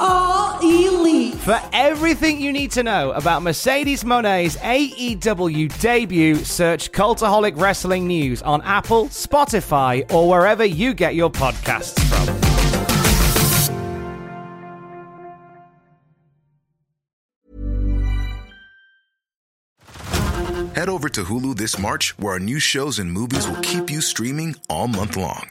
are elite. For everything you need to know about Mercedes Moné's AEW debut, search Cultaholic Wrestling News on Apple, Spotify, or wherever you get your podcasts from. Head over to Hulu this March, where our new shows and movies will keep you streaming all month long.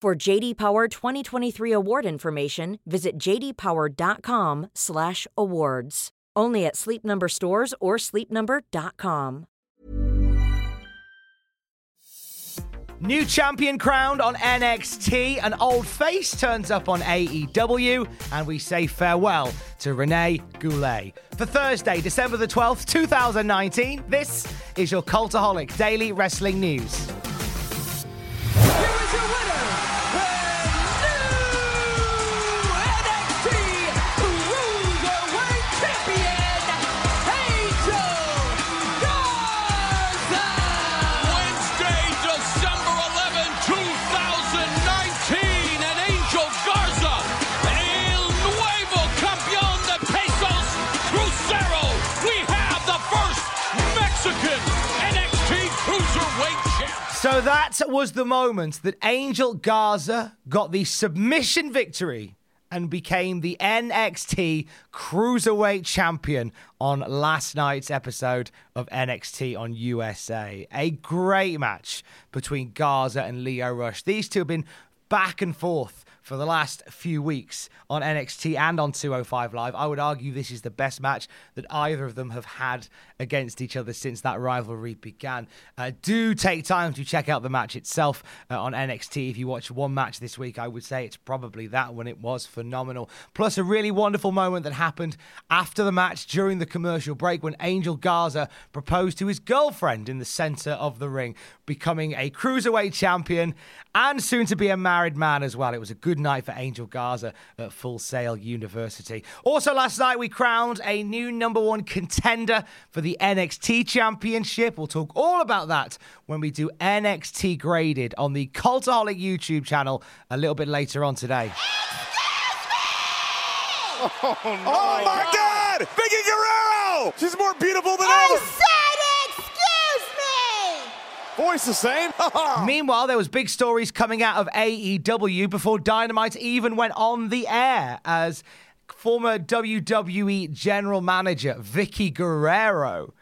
For JD Power 2023 award information, visit jdpower.com/awards. Only at Sleep Number stores or sleepnumber.com. New champion crowned on NXT. An old face turns up on AEW, and we say farewell to Rene Goulet. For Thursday, December the 12th, 2019, this is your Cultaholic Daily Wrestling News. Here is your winner, So that was the moment that Angel Garza got the submission victory and became the NXT Cruiserweight Champion on last night's episode of NXT on USA. A great match between Garza and Lio Rush. These two have been back and forth for the last few weeks on NXT and on 205 Live. I would argue this is the best match that either of them have had against each other since that rivalry began. Uh, do take time to check out the match itself uh, on NXT. If you watch one match this week, I would say it's probably that one. It was phenomenal. Plus, a really wonderful moment that happened after the match during the commercial break when Angel Garza proposed to his girlfriend in the center of the ring, becoming a cruiserweight champion and soon to be a married man as well. It was a good night for Angel Garza at Full Sail University. Also, last night we crowned a new number one contender for the NXT Championship. We'll talk all about that when we do NXT Graded on the Cultaholic YouTube channel a little bit later on today. Oh, oh my God! Vicky Guerrero! She's more beautiful than I ever. said, excuse me! Voice the same. Meanwhile, there was big stories coming out of AEW before Dynamite even went on the air as former WWE general manager Vicky Guerrero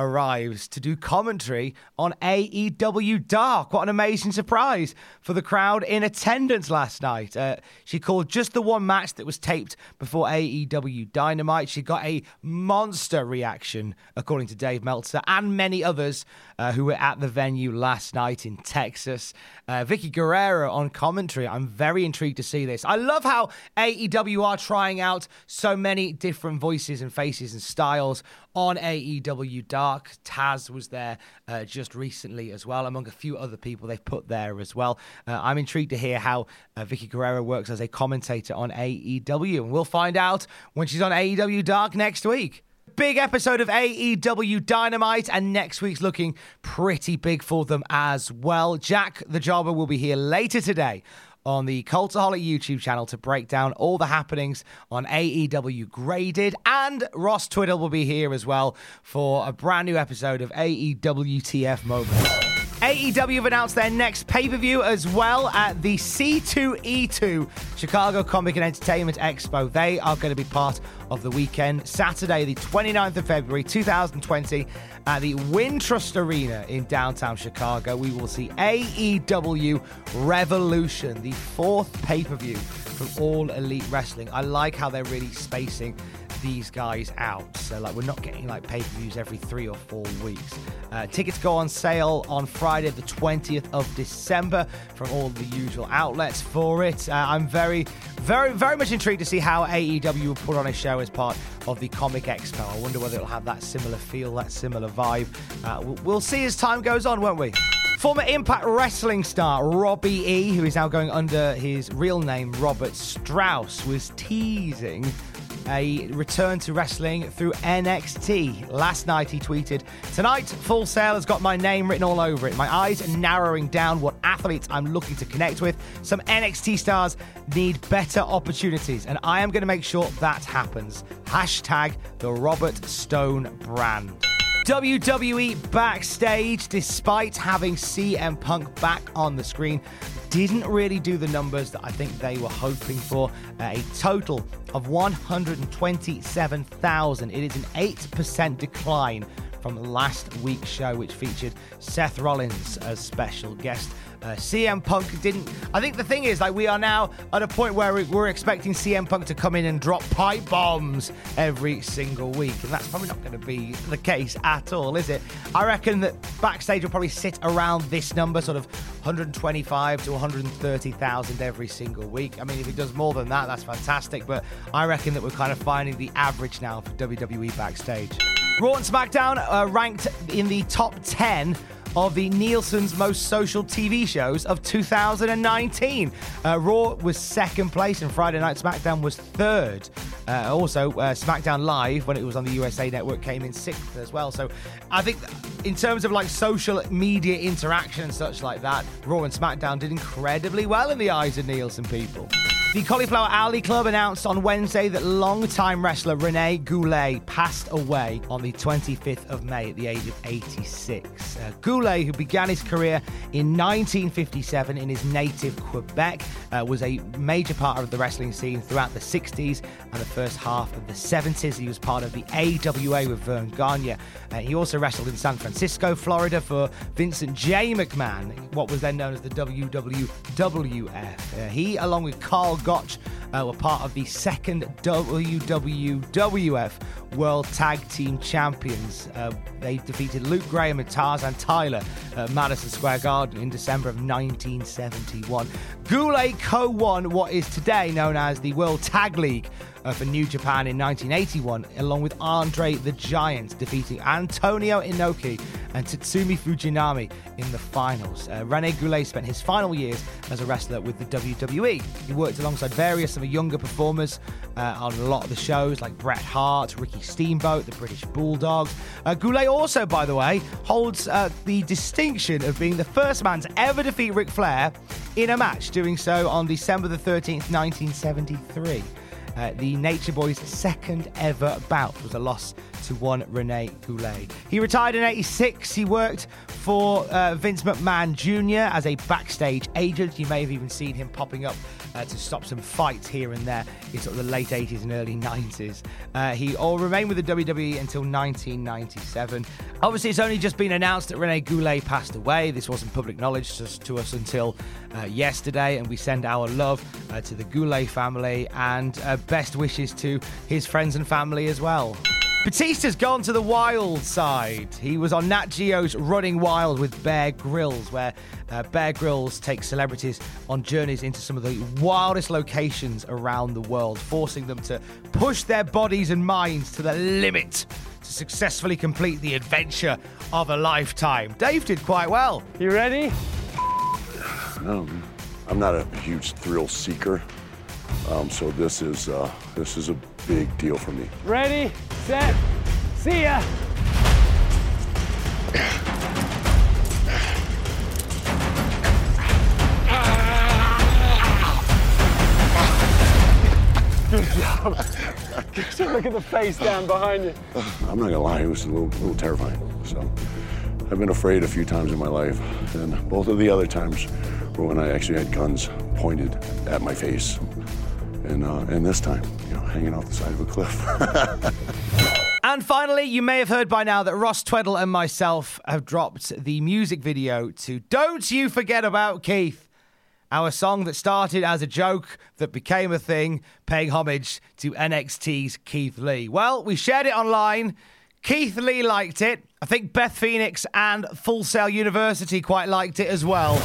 arrives to do commentary on AEW Dark. What an amazing surprise for the crowd in attendance last night. Uh, she called just the one match that was taped before AEW Dynamite. She got a monster reaction, according to Dave Meltzer and many others uh, who were at the venue last night in Texas. Uh, Vicky Guerrero on commentary. I'm very intrigued to see this. I love how AEW are trying out so many different voices and faces and styles on AEW Dark. Taz was there uh, just recently as well, among a few other people they've put there as well. Uh, I'm intrigued to hear how uh, Vicky Guerrero works as a commentator on AEW, and we'll find out when she's on AEW Dark next week. Big episode of AEW Dynamite, and next week's looking pretty big for them as well. Jack the Jobber will be here later today on the Cultaholic YouTube channel to break down all the happenings on AEW Graded. And Ross Tweddle will be here as well for a brand new episode of AEW TF Moments. AEW have announced their next pay per view as well at the C2E2 Chicago Comic and Entertainment Expo. They are going to be part of the weekend, Saturday, the 29th of February 2020, at the Wintrust Arena in downtown Chicago. We will see AEW Revolution, the fourth pay per view from All Elite Wrestling. I like how they're really spacing these guys out. So like we're not getting like pay-per-views every three or four weeks. Uh, tickets go on sale on Friday, the 20th of December, from all the usual outlets for it. Uh, I'm very, very, very much intrigued to see how AEW will put on a show as part of the Comic Expo. I wonder whether it'll have that similar feel, that similar vibe. Uh, we'll see as time goes on, won't we? Former Impact Wrestling star Robbie E, who is now going under his real name Robert Strauss, was teasing a return to wrestling through NXT. Last night he tweeted, Tonight, Full Sail has got my name written all over it. My eyes are narrowing down what athletes I'm looking to connect with. Some NXT stars need better opportunities, and I am going to make sure that happens. Hashtag the Robert Stone brand. WWE backstage, despite having CM Punk back on the screen, didn't really do the numbers that I think they were hoping for. Uh, a total of 127,000. It is an 8% decline from last week's show, which featured Seth Rollins as special guest. Uh, CM Punk didn't. I think the thing is, like, we are now at a point where we're expecting CM Punk to come in and drop pipe bombs every single week, and that's probably not going to be the case at all, is it? I reckon that backstage will probably sit around this number, sort of 125 to 130,000 every single week. I mean, if he does more than that, that's fantastic, but I reckon that we're kind of finding the average now for WWE backstage. Raw and SmackDown are ranked in the top 10 of the Nielsen's most social TV shows of 2019. Uh, Raw was second place, and Friday Night SmackDown was third. Uh, also, uh, SmackDown Live, when it was on the USA Network, came in sixth as well. So, I think in terms of like social media interaction and such like that, Raw and SmackDown did incredibly well in the eyes of Nielsen people. The Cauliflower Alley Club announced on Wednesday that longtime wrestler Rene Goulet passed away on the 25th of May at the age of 86. Uh, Goulet, who began his career in 1957 in his native Quebec, uh, was a major part of the wrestling scene throughout the 60s and the first half of the 70s. He was part of the AWA with Verne Gagne. Uh, he also wrestled in San Francisco, Florida for Vincent J. McMahon, what was then known as the WWWF. Uh, he, along with Karl Gotch, uh, were part of the second WWWF World Tag Team Champions. Uh, they defeated Luke Graham and Tarzan Tyler at Madison Square Garden in December of 1971. Goulet co won what is today known as the World Tag League uh, for New Japan in 1981, along with Andre the Giant defeating Antonio Inoki and Tatsumi Fujinami in the finals. Uh, Rene Goulet spent his final years as a wrestler with the WWE. He worked alongside various of the younger performers uh, on a lot of the shows like Bret Hart, Ricky Steamboat, the British Bulldogs. Uh, Goulet also, by the way, holds uh, the distinction of being the first man to ever defeat Ric Flair in a match, doing so on December the 13th, 1973. Uh, the Nature Boys' second ever bout was a loss to one Rene Goulet. He retired in 86. He worked for uh, Vince McMahon Jr. as a backstage agent. You may have even seen him popping up uh, to stop some fights here and there in sort of the late 80s and early 90s. Uh, he all remained with the WWE until 1997. Obviously, it's only just been announced that Rene Goulet passed away. This wasn't public knowledge to, to us until uh, yesterday, and we send our love to the Goulet family and best wishes to his friends and family as well. Batista's gone to the wild side. He was on Nat Geo's Running Wild with Bear Grylls, where uh, Bear Grylls takes celebrities on journeys into some of the wildest locations around the world, forcing them to push their bodies and minds to the limit to successfully complete the adventure of a lifetime. Dave did quite well. You ready? Um, I'm not a huge thrill seeker, um, so this is uh, this is a big deal for me. Ready, set, see ya. Good job. Look at the face down behind you. I'm not gonna lie, it was a little, little terrifying. So I've been afraid a few times in my life, and both of the other times were when I actually had guns pointed at my face. And, uh, and this time, you know, hanging off the side of a cliff. And finally, you may have heard by now that Ross Tweddle and myself have dropped the music video to Don't You Forget About Keith, our song that started as a joke that became a thing, paying homage to NXT's Keith Lee. Well, we shared it online. Keith Lee liked it. I think Beth Phoenix and Full Sail University quite liked it as well.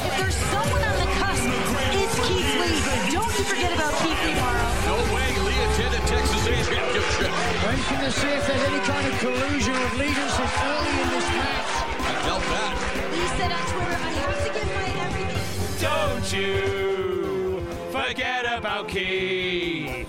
To see if there's any kind of collusion with leadership early in this match. I felt that. Lee said on Twitter, I have to give my everything. Don't you forget about Keith.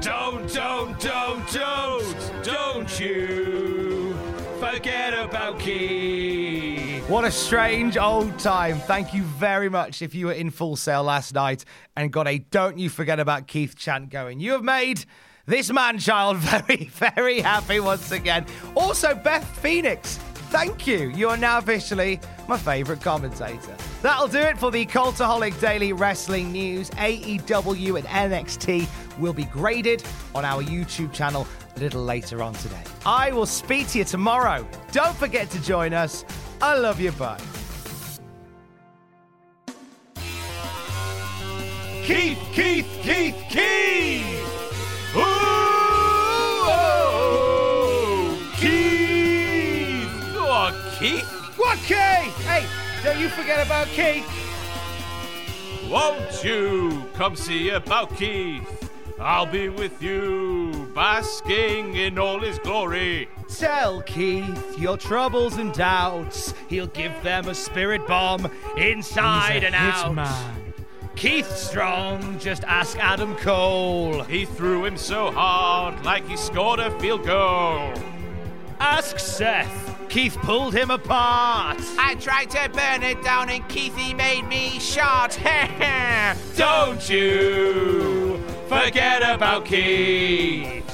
Don't, don't, don't, don't, don't you forget about Keith. What a strange old time. Thank you very much if you were in Full Sail last night and got a Don't You Forget About Keith chant going. You have made this man child very, very happy once again. Also, Beth Phoenix. Thank you. You are now officially my favourite commentator. That'll do it for the Cultaholic Daily Wrestling News. AEW and NXT will be graded on our YouTube channel a little later on today. I will speak to you tomorrow. Don't forget to join us. I love you. Bye. Keith, Keith, Keith, Keith! Don't you forget about Keith. won't you come see about Keith? I'll be with you, basking in all his glory. Tell Keith your troubles and doubts. He'll give them a spirit bomb inside and out. Man. Keith Strong, just ask Adam Cole. He threw him so hard, like he scored a field goal. Ask Seth. Keith pulled him apart. I tried to burn it down and Keithy made me shot. Don't you forget about Keith.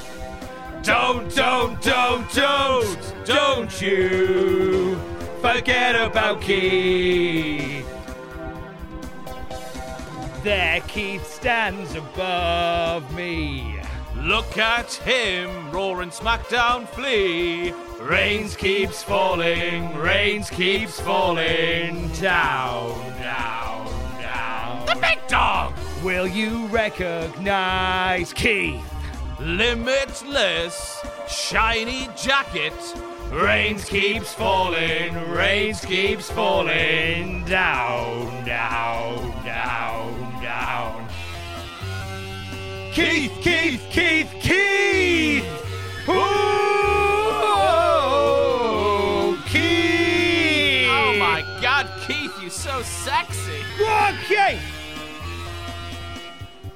Don't, don't, don't, don't, don't you forget about Keith. There Keith stands above me. Look at him, roaring SmackDown flea. Reigns keeps falling, rains keeps falling down, down, down. The big dog! Will you recognize Keith? Limitless, shiny jacket. Reigns keeps falling, Reigns keeps falling down, down, down. Keith, Keith, Keith, Keith! Ooh, Keith! Oh my god, Keith, you're so sexy. Okay!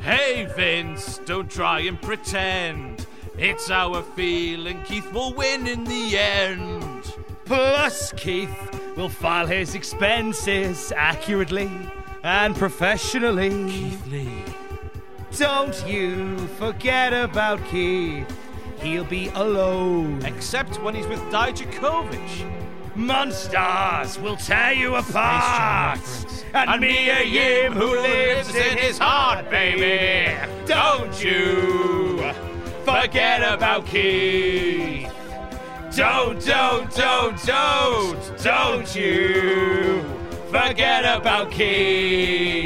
Hey Vince, don't try and pretend. It's our feeling Keith will win in the end. Plus, Keith will file his expenses accurately and professionally. Keith Lee. Don't you forget about Keith. He'll be alone. Except when he's with Dijakovic. Monsters will tear you apart. And Mia Yim, who lives in his heart, baby. Don't you forget about Keith. Don't, don't, don't, don't, don't you forget about Keith.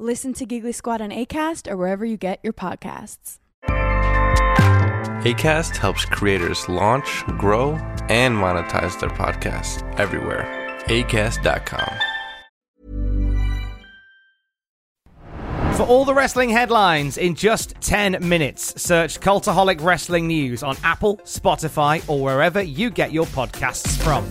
Listen to Giggly Squad on ACAST or wherever you get your podcasts. ACAST helps creators launch, grow, and monetize their podcasts everywhere. ACAST.com. For all the wrestling headlines in just 10 minutes, search Cultaholic Wrestling News on Apple, Spotify, or wherever you get your podcasts from.